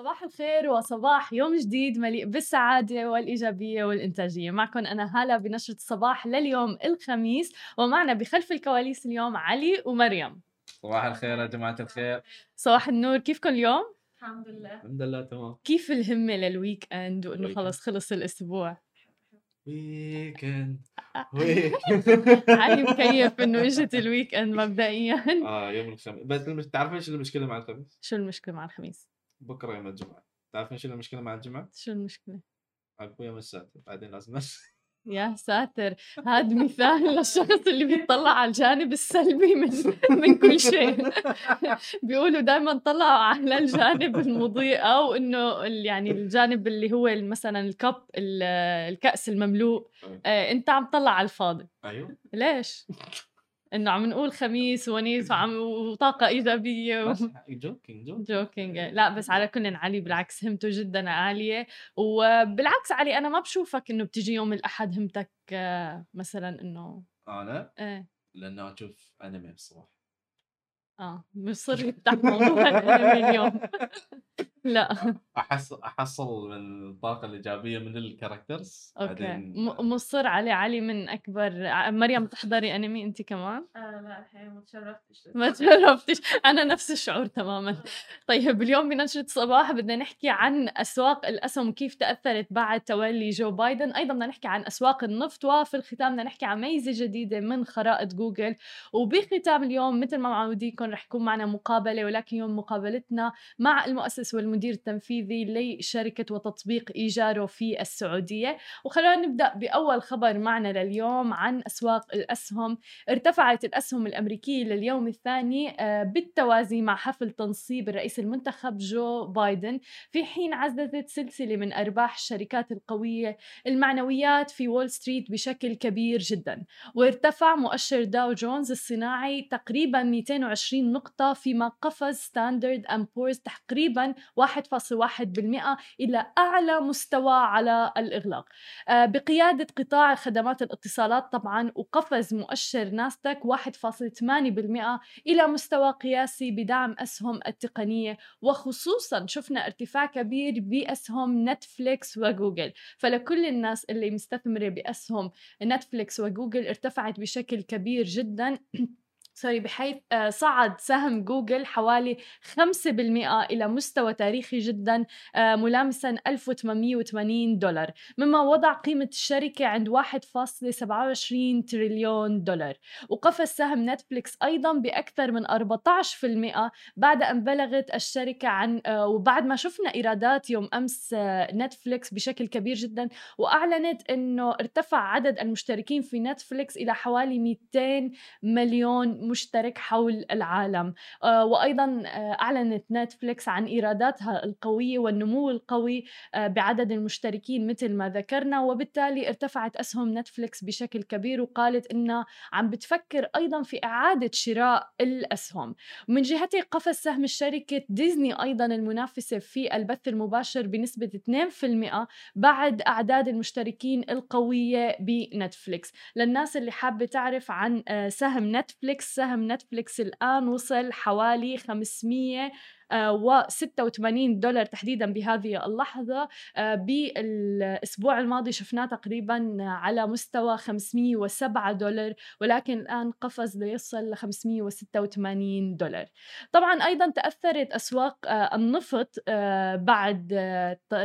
صباح الخير وصباح يوم جديد مليء بالسعادة والإيجابية والإنتاجية معكم أنا هالة بنشرة الصباح لليوم الخميس ومعنا بخلف الكواليس اليوم علي ومريم صباح الخير يا جماعة الخير صباح النور كيفكم اليوم؟ الحمد لله الحمد لله تمام كيف الهمة لل weekend وإنه week خلص خلص الأسبوع؟ weekend weekend علي مكيف إنه إجت ال weekend مبدئيا آه يوم الخميس بس. تعرفين إيش المشكلة مع الخميس؟ شو المشكلة مع الخميس؟ بكرة يوم الجمعة. تعرفين شو المشكلة مع الجمعة؟ شو المشكلة؟ عقب يوم السبت بعدين لازم يا ساتر هذا مثال للشخص اللي بيطلع على الجانب السلبي من من كل شيء. بيقولوا دائما طلعوا على الجانب المضيء أو إنه يعني الجانب اللي هو مثلا الكب ال- الكأس المملوء. آه، أنت عم تطلع على الفاضي. أيوه. ليش؟ إنه عم نقول خميس ونيس وعم وطاقة إيجابية و... joking joking joking لا بس على كل علي بالعكس همته جدا عالية. وبالعكس علي أنا ما بشوفك إنه بتجي يوم الأحد همتك آه، مثلا إنه أنا؟ إيه. لأنه أشوف أنمي الصبح آه مصر يفتح موضوع الأنمي اليوم. لا. أحصل أحصل من الطاقة الإيجابية من ال characters okay. بعدين مصر علي علي من أكبر مريم تحضري أنمي أنت كمان؟ آه لا الحين ما تشرفتش. ما تشرفتش. أنا نفس الشعور تماما. طيب اليوم بنشرة صباح بدنا نحكي عن أسواق الأسهم كيف تأثرت بعد تولي جو بايدن. أيضا بدنا نحكي عن أسواق النفط وفي الختام بدنا نحكي عن ميزة جديدة من خرائط جوجل. وبختام اليوم مثل ما معوديكم رح يكون معنا مقابلة ولكن يوم مقابلتنا مع المؤسس والمدير التنفيذي لشركة وتطبيق إيجارو في السعودية. وخلونا نبدأ بأول خبر معنا لليوم عن أسواق الأسهم. ارتفعت الأسهم الأمريكية لليوم الثاني آه، بالتوازي مع حفل تنصيب الرئيس المنتخب جو بايدن. في حين عززت سلسلة من أرباح الشركات القوية المعنويات في وول ستريت بشكل كبير جدا. وارتفع مؤشر داو جونز الصناعي تقريبا 220 نقطة فيما قفز ستاندرد أند بورز تقريبا 1.1% إلى أعلى مستوى على الإغلاق. آه، بقيادة قطاع خدمات الاتصالات طبعا وقفز مؤشر ناسداك 1.8% إلى مستوى قياسي بدعم أسهم التقنية وخصوصا شفنا ارتفاع كبير بأسهم نتفليكس وجوجل. فلكل الناس اللي مستثمرة بأسهم نتفليكس وجوجل ارتفعت بشكل كبير جدا. sorry بحيث آه، صعد سهم جوجل حوالي 5% إلى مستوى تاريخي جدا آه، ملامسا 1880 دولار. مما وضع قيمة الشركة عند 1.27 تريليون دولار. وقفز سهم نتفليكس أيضا بأكثر من 14% بعد أن بلغت الشركة عن آه، وبعد ما شفنا إيرادات يوم أمس نتفليكس بشكل كبير جدا وأعلنت أنه ارتفع عدد المشتركين في نتفليكس إلى حوالي 200 مليون مشترك حول العالم. آه، وأيضا آه، أعلنت نتفليكس عن إيراداتها القوية والنمو القوي آه، بعدد المشتركين مثل ما ذكرنا. وبالتالي ارتفعت أسهم نتفليكس بشكل كبير وقالت إنها عم بتفكر أيضا في إعادة شراء الأسهم. ومن جهته قفز سهم الشركة ديزني أيضا المنافسة في البث المباشر بنسبة 2% بعد أعداد المشتركين القوية بنتفليكس. للناس اللي حابة تعرف عن سهم نتفليكس سهم نتفليكس الآن وصل حوالي 500 و 86 دولار تحديدا بهذه اللحظة آه، بالأسبوع الماضي شفناه تقريبا على مستوى 507 دولار ولكن الآن قفز ليصل ل 586 دولار. طبعا أيضا تأثرت أسواق آه، النفط آه، بعد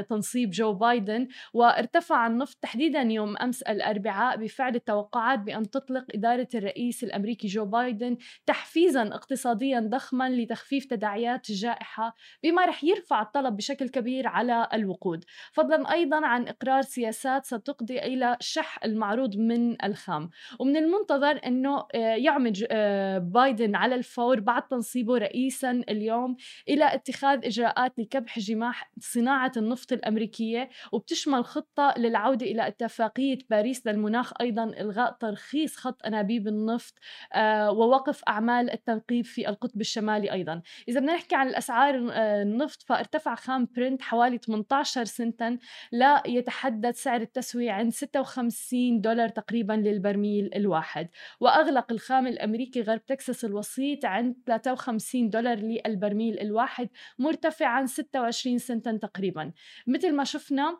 تنصيب جو بايدن وارتفع النفط تحديدا يوم أمس الأربعاء بفعل التوقعات بأن تطلق إدارة الرئيس الأمريكي جو بايدن تحفيزا اقتصاديا ضخما لتخفيف تداعيات الجائحة بما رح يرفع الطلب بشكل كبير على الوقود. فضلا أيضا عن إقرار سياسات ستقضي إلى شح المعروض من الخام. ومن المنتظر أنه آه، يعمد آه، بايدن على الفور بعد تنصيبه رئيسا اليوم إلى اتخاذ إجراءات لكبح جماح صناعة النفط الأمريكية. وبتشمل خطة للعودة إلى اتفاقية باريس للمناخ أيضا إلغاء ترخيص خط أنابيب النفط آه، ووقف أعمال التنقيب في القطب الشمالي أيضا. إذا بدنا نحكي عن أسعار آه، النفط فارتفع خام برنت حوالي 18 سنتا لا يتحدد سعر التسوية عند 56 دولار تقريبا للبرميل الواحد. وأغلق الخام الأمريكي غرب تكساس الوسيط عند 53 دولار للبرميل الواحد مرتفعا 26 سنتا تقريبا. مثل ما شفنا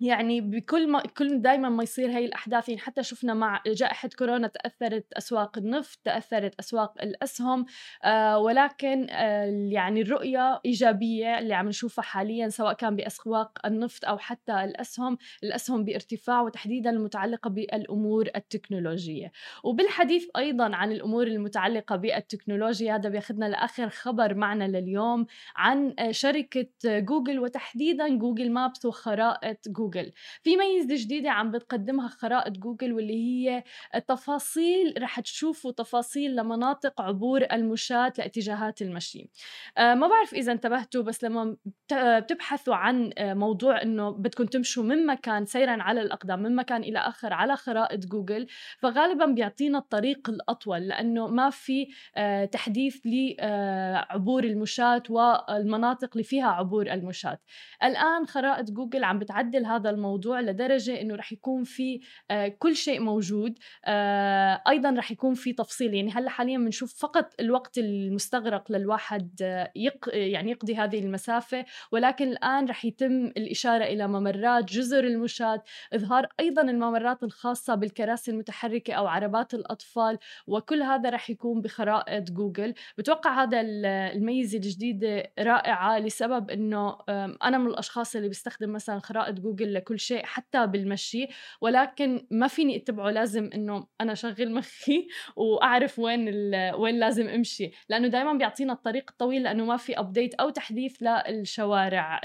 يعني بكل ما كل دائما ما يصير هي الأحداث يعني حتى شفنا مع جائحة كورونا تأثرت أسواق النفط تأثرت أسواق الأسهم آه ولكن آه يعني الرؤية إيجابية اللي عم نشوفها حاليا سواء كان بأسواق النفط أو حتى الأسهم الأسهم بارتفاع وتحديدا المتعلقة بالأمور التكنولوجية. وبالحديث أيضا عن الأمور المتعلقة بالتكنولوجيا هذا بياخذنا لآخر خبر معنا لليوم عن آه، شركة جوجل وتحديدا جوجل Maps وخرائط جوجل. جوجل. في ميزة جديدة عم بتقدمها خرائط جوجل واللي هي التفاصيل رح تشوفوا تفاصيل لمناطق عبور المشاة لاتجاهات المشي. آه ما بعرف إذا انتبهتوا بس لما بتبحثوا عن آه، موضوع إنه بدكم تمشوا من مكان سيرا على الأقدام من مكان إلى آخر على خرائط جوجل فغالبا بيعطينا الطريق الأطول لأنه ما في آه تحديث لعبور آه، المشاة والمناطق اللي فيها عبور المشاة. الآن خرائط جوجل عم بتعدل هذا هذا الموضوع لدرجة إنه رح يكون في آه، كل شيء موجود. آه، أيضا رح يكون في تفصيل. يعني هلأ حاليا بنشوف فقط الوقت المستغرق للواحد آه، يق يعني يقضي هذه المسافة. ولكن الآن رح يتم الإشارة إلى ممرات جزر المشاة إظهار أيضا الممرات الخاصة بالكراسي المتحركة أو عربات الأطفال. وكل هذا رح يكون بخرائط جوجل. بتوقع هذا الميزة الجديدة رائعة لسبب إنه أنا من الأشخاص اللي بيستخدم مثلا خرائط جوجل جوجل لكل شيء حتى بالمشي ولكن ما فيني اتبعه لازم إنه أنا شغل مخي وأعرف وين وين لازم أمشي. لأنه دائما بيعطينا الطريق الطويل لأنه ما في update أو تحديث للشوارع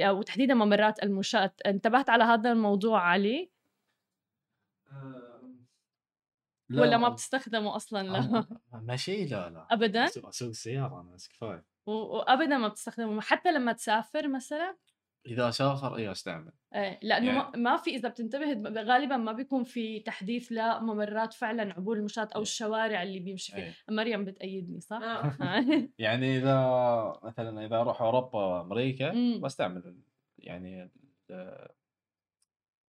أو تحديدا ممرات المشاة. انتبهت على هذا الموضوع علي؟ لا ولا ما بتستخدمه أصلا؟ لا. ماشي لا لا. ابدا؟ اسوق سياره أنا بس كفايه وابدا ما بتستخدمه. حتى لما تسافر مثلا؟ إذا سافر اي أستعمل إيه لأنه يعني... ما في إذا بتنتبه غالبا ما بيكون في تحديث لممرات فعلا عبور المشاة أو إيه. الشوارع اللي بيمشي فيها أيه. مريم بتأيدني صح؟ آه. يعني إذا مثلا إذا أروح أوروبا أمريكا بستعمل يعني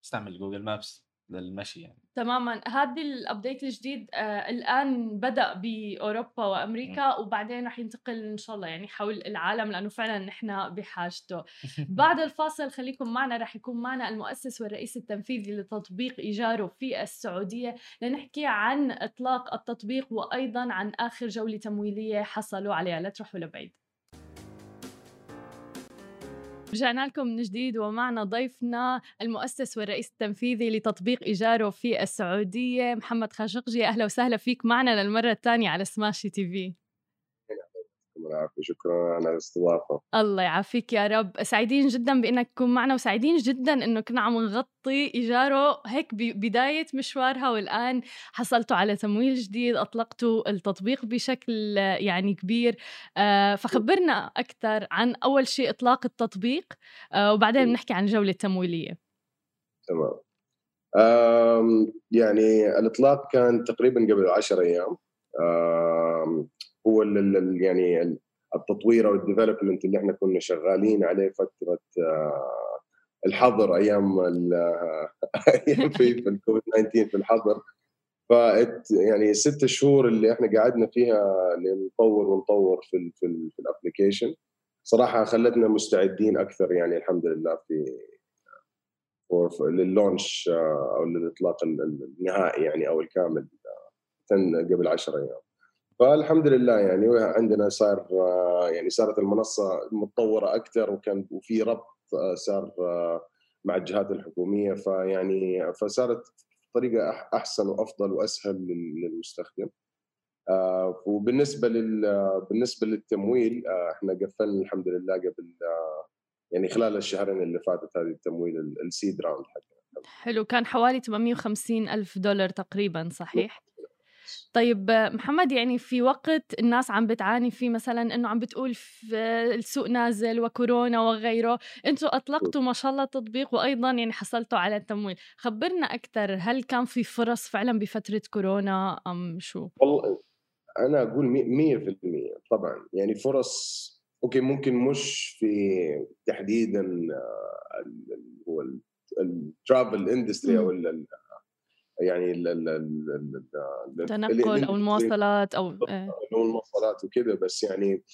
أستعمل جوجل Maps للمشي يعني. تماما. هذا ال update الجديد آه الآن بدأ بأوروبا وأمريكا وبعدين رح ينتقل إن شاء الله يعني حول العالم لأنه فعلا نحن بحاجته. بعد الفاصل خليكم معنا رح يكون معنا المؤسس والرئيس التنفيذي لتطبيق إيجارو في السعودية لنحكي عن إطلاق التطبيق وأيضا عن آخر جولة تمويلية حصلوا عليها. لا تروحوا لبعيد. رجعنا لكم من جديد ومعنا ضيفنا المؤسس والرئيس التنفيذي لتطبيق إيجارو في السعودية محمد خاشقجي. أهلا وسهلا فيك معنا للمرة الثانية على سماشي تي في العافية شكرا على الاستضافة. الله يعافيك يا رب. سعيدين جدا بإنك تكون معنا وسعيدين جدا إنه كنا عم نغطي إيجاره هيك ببداية مشوارها والآن حصلتوا على تمويل جديد أطلقتوا التطبيق بشكل يعني كبير. آه، فخبرنا أكثر عن أول شيء إطلاق التطبيق آه، وبعدين بنحكي عن الجولة التمويلية. تمام. يعني الإطلاق كان تقريبا قبل 10 أيام. هو يعني التطوير أو الديفلوبمنت اللي إحنا كنا شغالين عليه فترة آه، الحظر أيام أيام في في الكوفيد 19 في الحظر. ف يعني الست شهور اللي إحنا قعدنا فيها نطور ونطور في في, في الابلكيشن صراحة خلتنا مستعدين أكثر يعني الحمد لله في لللونش آه، أو للإطلاق النهائي يعني أو الكامل آه، قبل 10 أيام. فالحمد لله يعني عندنا صار يعني صارت المنصة متطورة أكثر وكان وفي ربط صار مع الجهات الحكومية. فيعني فصارت طريقة أحسن وأفضل وأسهل للمستخدم. وبالنسبة لل بالنسبة للتمويل إحنا قفلنا الحمد لله قبل يعني خلال الشهرين اللي فاتت هذه التمويل السيد راوند حقنا حلو. كان حوالي 850 ألف دولار تقريبا صحيح؟ طيب محمد يعني في وقت الناس عم بتعاني فيه مثلا إنه عم بتقول في السوق نازل وكورونا وغيره أنتم أطلقتوا ما شاء الله التطبيق وأيضا يعني حصلتوا على التمويل خبرنا أكثر هل كان في فرص فعلا بفترة كورونا أم شو؟ والله أنا أقول 100% طبعا. يعني فرص okay ممكن مش في تحديدا هو ال travel industry أو يعني التنقل أو المواصلات أو. أو المواصلات وكذا بس يعني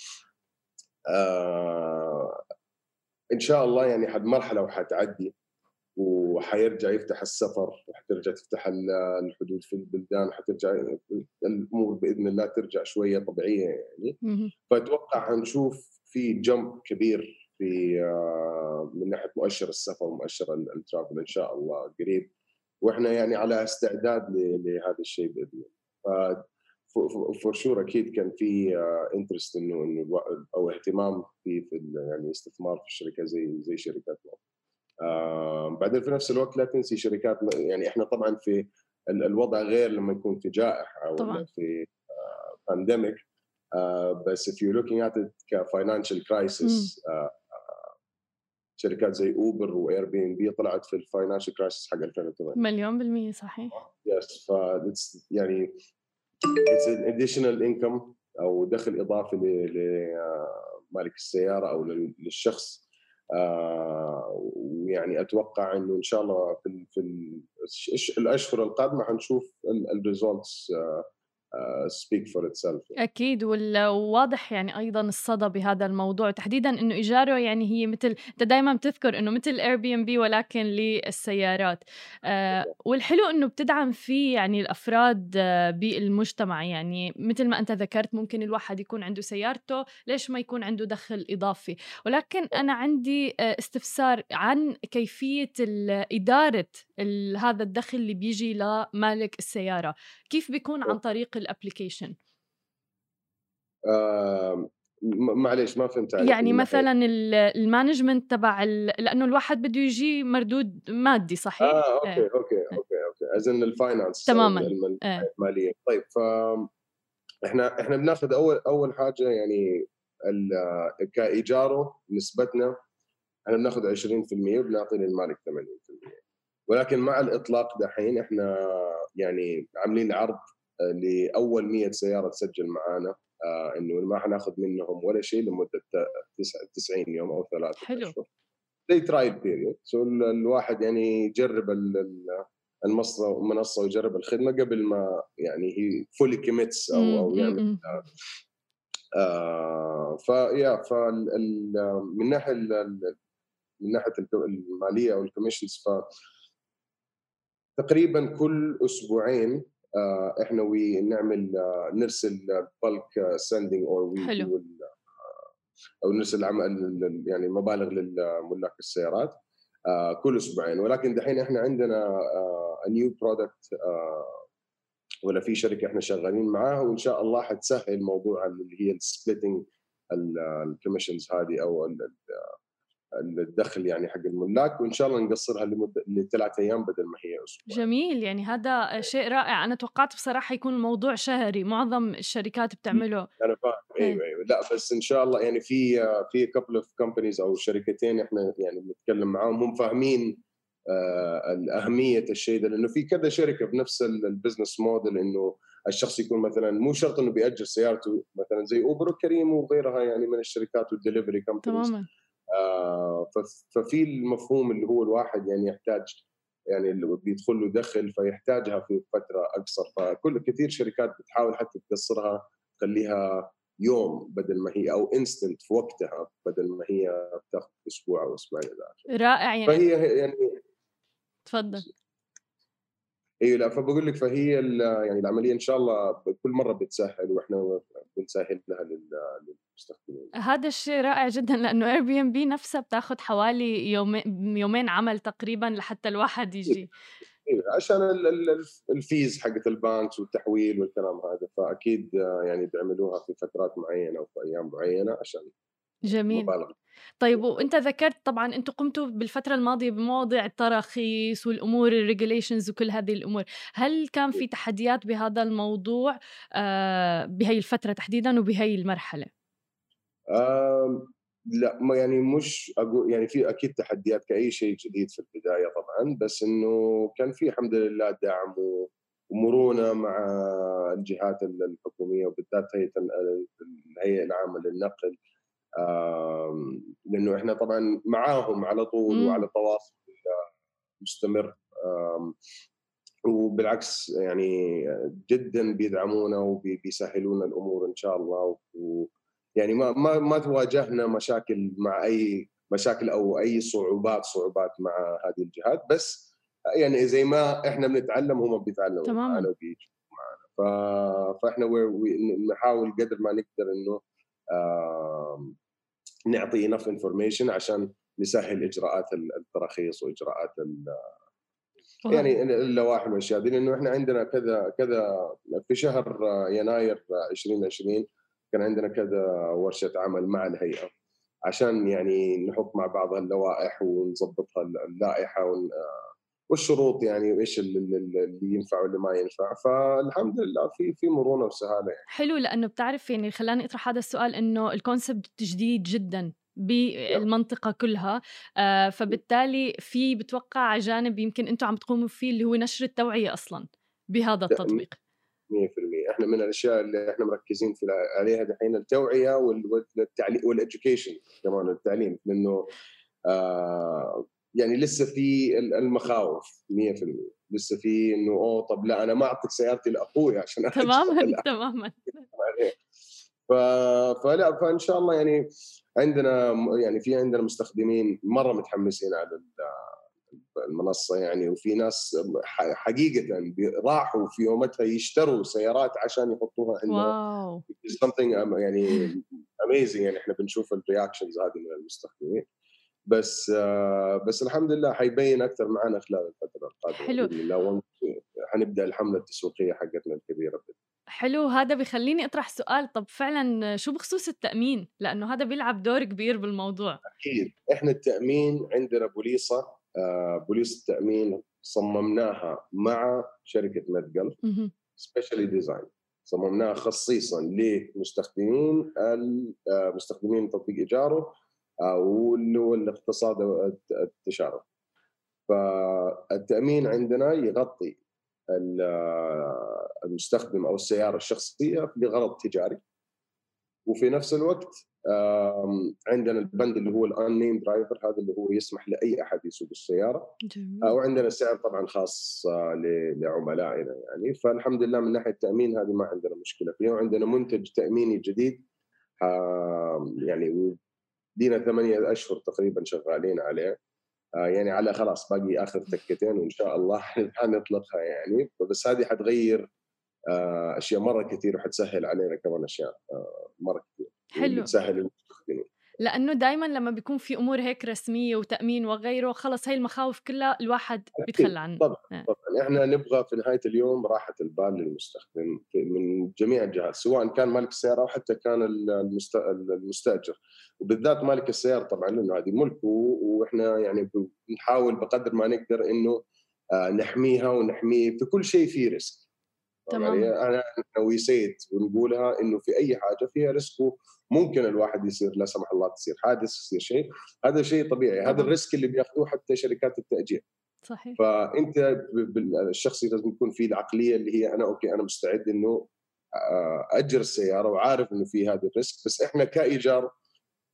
آه إن شاء الله يعني حد مرحلة وحتعدي وحيرجع يفتح السفر وحترجع تفتح الحدود في البلدان حترجع الأمور بإذن الله ترجع شوية طبيعية يعني. فأتوقع حنشوف في جمب كبير في آه، من ناحية مؤشر السفر ومؤشر الترافل إن شاء الله قريب. وإحنا يعني على استعداد لهذا الشيء بإذن الله for sure أكيد كان في interest إنه إنه أو اهتمام في في يعني استثمار في الشركة زي زي شركاتنا. آه بعدين في نفس الوقت لا تنسي شركات يعني إحنا طبعا في الوضع غير لما يكون في جائحة أو طبعا. في pandemic uh, uh, بس if you're looking at it ك financial crisis شركات زي اوبر و Airbnb طلعت في ال financial crisis حق 2008 مليون بالمية صحيح. yes ف يعني it's additional income أو دخل إضافي لمالك السيارة أو للشخص. ويعني آه، أتوقع إنه إن شاء الله في في الأشهر القادمة حنشوف ال results speak for itself أكيد وواضح يعني أيضا الصدى بهذا الموضوع. تحديدا إنه إيجارو يعني هي مثل أنت دائما بتذكر إنه مثل Airbnb ولكن للسيارات. آه والحلو إنه بتدعم فيه يعني الأفراد آه بالمجتمع يعني. مثل ما أنت ذكرت ممكن الواحد يكون عنده سيارته ليش ما يكون عنده دخل إضافي؟ ولكن أنا عندي آه استفسار عن كيفية إدارة هذا الدخل اللي بيجي لمالك السيارة. كيف بيكون عن طريق الأبلكيشن آه معليش ما فهمت عليك يعني مثلا ال management تبع لأنه الواحد بده يجي مردود مادي صحيح؟ آه okay إيه. okay okay okay as in ال finance تماما الماليه إيه. طيب ف إحنا إحنا بناخذ أول أول حاجة يعني كإيجارو نسبتنا إحنا بناخذ 20% وبنعطي للمالك 80% ولكن مع الإطلاق دحين إحنا يعني عاملين عرض آه، لأول 100 سيارة تسجل معانا آه إنه ما حناخذ منهم ولا شيء لمدة 90 يوم أو ثلاثة حلو. أشهر. زي trial period so الواحد يعني يجرب المنصة المنصة ويجرب الخدمة قبل ما يعني هي fully commits أو أو يعمل آه فيا فال من ناحية من ناحية المالية أو ال commissions ف تقريبا كل أسبوعين إحنا وي نعمل آه، نرسل بالك سندنج اور وي أو نرسل يعني مبالغ للملاك السيارات آه، كل أسبوعين. ولكن دحين إحنا عندنا نيو برودكت ولا في شركة إحنا شغالين معاها وإن شاء الله حتسهل موضوع اللي هي السبليتنج الكوميشنز هذه أو الدخل يعني حق الملاك وإن شاء الله نقصرها لمدة لثلاث أيام بدل ما هي أسبوع. جميل يعني هذا شيء رائع. أنا توقعت بصراحة يكون الموضوع شهري معظم الشركات بتعمله. أنا فاهم. أيوه أيوه. لا بس إن شاء الله يعني في في couple of companies أو شركتين إحنا يعني بنتكلم معاهم هم فاهمين آه اهميه الشيء ده. لأنه في كذا شركة بنفس ال business model إنه الشخص يكون مثلا مو شرط إنه بيأجر سيارته مثلا زي اوبر وكريم وغيرها يعني من الشركات وال delivery companies تماما. ففي المفهوم اللي هو الواحد يعني يحتاج يعني اللي بيدخل له دخل فيحتاجها في فترة أقصر. فكل كثير شركات بتحاول حتى تقصرها تخليها يوم بدل ما هي أو انستنت في وقتها بدل ما هي بتاخذ أسبوع أو أسبوعين رائع يعني. فهي يعني تفضل. أيوه لا فبقول لك فهي يعني العملية إن شاء الله كل مرة بتسهل وإحنا بنسهل لها للمستخدمين. هذا الشيء رائع جدا لأنه Airbnb نفسها بتاخذ حوالي يومين يومين عمل تقريبا لحتى الواحد يجي. أيوه عشان الـ fees حقت الـ banks والتحويل والكلام هذا فأكيد يعني بيعملوها في فترات معينة وفي أيام معينة عشان جميل. مبالغ طيب وأنت ذكرت طبعا أنتم قمتوا بالفترة الماضية بمواضيع التراخيص والأمور الـ regulations وكل هذه الأمور. هل كان في تحديات بهذا الموضوع آه بهي الفترة تحديدا وبهي المرحلة؟ آه لا ما يعني مش أقول يعني في أكيد تحديات كأي شيء جديد في البداية طبعا بس إنه كان في الحمد لله دعم ومرونة مع الجهات الحكومية وبالذات هيئة الهيئة العامة للنقل لأنه إحنا طبعا معاهم على طول مم. وعلى تواصل مستمر وبالعكس يعني جدا بيدعمونا وبيسهلون الأمور إن شاء الله ويعني ما ما ما تواجهنا مشاكل مع أي مشاكل أو أي صعوبات صعوبات مع هذه الجهات بس يعني زي ما إحنا بنتعلم هم بيتعلموا تماماً. معنا وبيجوا معنا فإحنا نحاول قدر ما نقدر إنه نعطي enough information عشان نسهل إجراءات التراخيص وإجراءات يعني اللوائح والأشياء دي لأنه إحنا عندنا كذا كذا في شهر يناير 2020 كان عندنا كذا ورشة عمل مع الهيئة عشان يعني نحط مع بعض اللوائح ونظبطها اللائحة ون- والشروط يعني وإيش اللي, اللي ينفع واللي ما ينفع. فالحمد لله في في مرونة وسهالة يعني. حلو لأنه بتعرف يعني خلاني أطرح هذا السؤال إنه الكونسبت جديد جدا بالمنطقة كلها. آه فبالتالي في بتوقع جانب يمكن أنتم عم تقوموا فيه اللي هو نشر التوعية أصلا بهذا التطبيق. 100% إحنا من الأشياء اللي إحنا مركزين في عليها دحين التوعية والتعليم والاديوكيشن كمان التعليم. لأنه آه يعني لسه في المخاوف 100% لسه في إنه أوه طب لا أنا ما أعطيك سيارتي لأخوي عشان تماما تماما. ف... فلا فإن شاء الله يعني عندنا يعني في عندنا مستخدمين مرة متحمسين على ال- المنصة يعني وفي ناس حقيقة راحوا في يومتها يشتروا سيارات عشان يحطوها عندهم. Wow. Something um, يعني amazing يعني إحنا بنشوف الـ reactions هذه من المستخدمين. بس آه بس الحمد لله حيبين أكثر معنا خلال الفترة القادمة حلو. الله وان- حنبدأ الحملة التسويقية حقتنا الكبيرة حلو هذا بخليني أطرح سؤال. طب فعلا شو بخصوص التأمين؟ لأنه هذا بيلعب دور كبير بالموضوع. أكيد. إحنا التأمين عندنا بوليصة آه بوليصة التأمين صممناها مع شركة مدقل. specially designed صممناها خصيصا لمستخدمين آه، مستخدمين تطبيق ايجارو آه، واللي هو الاقتصاد التشاركي فالتأمين عندنا يغطي ال- آه، المستخدم أو السيارة الشخصية لغرض تجاري. وفي نفس الوقت عندنا البند اللي هو الـ unnamed driver هذا اللي هو يسمح لأي أحد يسوق السيارة. جميل. وعندنا سعر طبعا خاص آه، لعملائنا يعني. فالحمد لله من ناحية التأمين هذه ما عندنا مشكلة فيها. وعندنا منتج تأميني جديد يعني لينا ثمانية أشهر تقريبا شغالين عليه. آه، يعني على خلاص باقي آخر تكتين وإن شاء الله حنطلقها يعني. بس هذه حتغير آه، أشياء مرة كثير وحتسهل علينا كمان أشياء آه، مرة كثير. حلو. تسهل المستخدمين. لأنه دائما لما بيكون في أمور هيك رسمية وتأمين وغيره خلص هي المخاوف كلها الواحد بيتخلى عنها. طبعا آه. طبعا. إحنا نبغى في نهاية اليوم راحة البال للمستخدم في- من جميع الجهات سواء كان مالك السياره أو حتى كان المست- المستأجر. وبالذات مالك السيارة طبعا لأنه هذه ملك و- وإحنا يعني بنحاول بقدر ما نقدر إنه آه، نحميها ونحميه في كل شيء فيه risk تمام. يعني أنا ويسيت ونقولها إنه في أي حاجة فيها risk ممكن الواحد يصير لا سمح الله تصير حادث يصير شيء هذا شيء طبيعي هذا طبعاً. الـ risk اللي بياخذوه حتى شركات التأجير صحيح فأنت الشخص لازم يكون فيه العقلية اللي هي أنا okay أنا مستعد إنه آه، أجر السيارة وعارف إنه في هذا الـ risk بس إحنا كإيجارو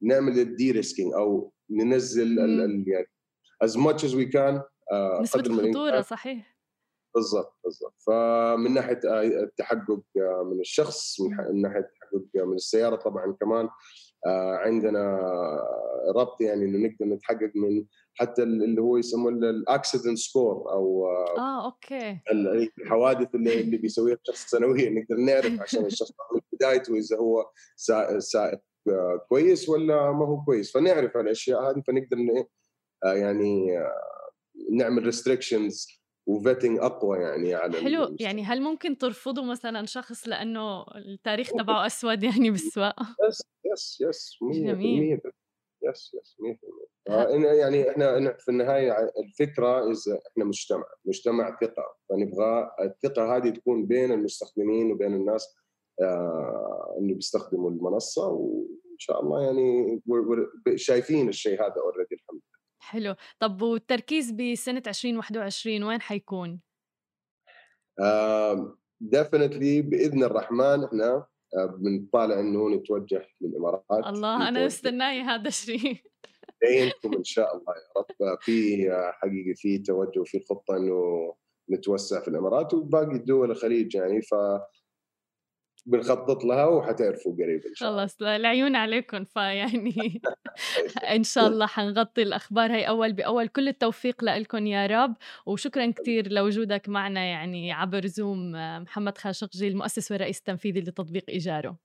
نعمل الـ de-risking أو ننزل ال- يعني as much as we can آه، نسبه الخطوره. صحيح بالضبط بالضبط. فمن ناحية آه، التحقق آه، من الشخص من ناحية التحقق آه، من السيارة طبعا كمان عندنا ربط يعني إنه نقدر نتحقق من حتى اللي هو يسموه الـ accident score أو آه Okay. ال- الحوادث اللي اللي بيسويها الشخص سنويا نقدر نعرف عشان الشخص من بدايته إذا هو سا- سائق كويس ولا ما هو كويس. فنعرف الاشياء هذه فنقدر يعني نعمل restrictions و vetting أقوى يعني على حلو المستوى. يعني هل ممكن ترفضوا مثلا شخص لأنه التاريخ تبعه أسود يعني بالسواقة؟ Yes yes yes 100% جميل. Yes yes 100% آه، يعني إحنا في النهاية الفكرة اذا إحنا مجتمع مجتمع ثقة. فنبغى الثقة هذه تكون بين المستخدمين وبين الناس آه اللي بيستخدموا المنصة وإن شاء الله يعني we're- we're شايفين الشيء هذا already الحمد حلو. طب والتركيز بسنة 2021 وين حيكون؟ Definitely بإذن الرحمن إحنا بنطالع إنه نتوجه للإمارات الله أنا مستني هذا الشيء. عينكم إن شاء الله يا رب. في حقيقه في توجه وفي خطة إنه نتوسع في الإمارات وباقي دول الخليج يعني. ف بنخطط لها وحتعرفوا قريب إن شاء الله. خلص العيون عليكم فيعني إن شاء الله حنغطي الأخبار هي أول بأول. كل التوفيق لكم يا رب وشكرا كثير لوجودك معنا يعني عبر زوم محمد خاشقجي المؤسس والرئيس التنفيذي لتطبيق إيجارو.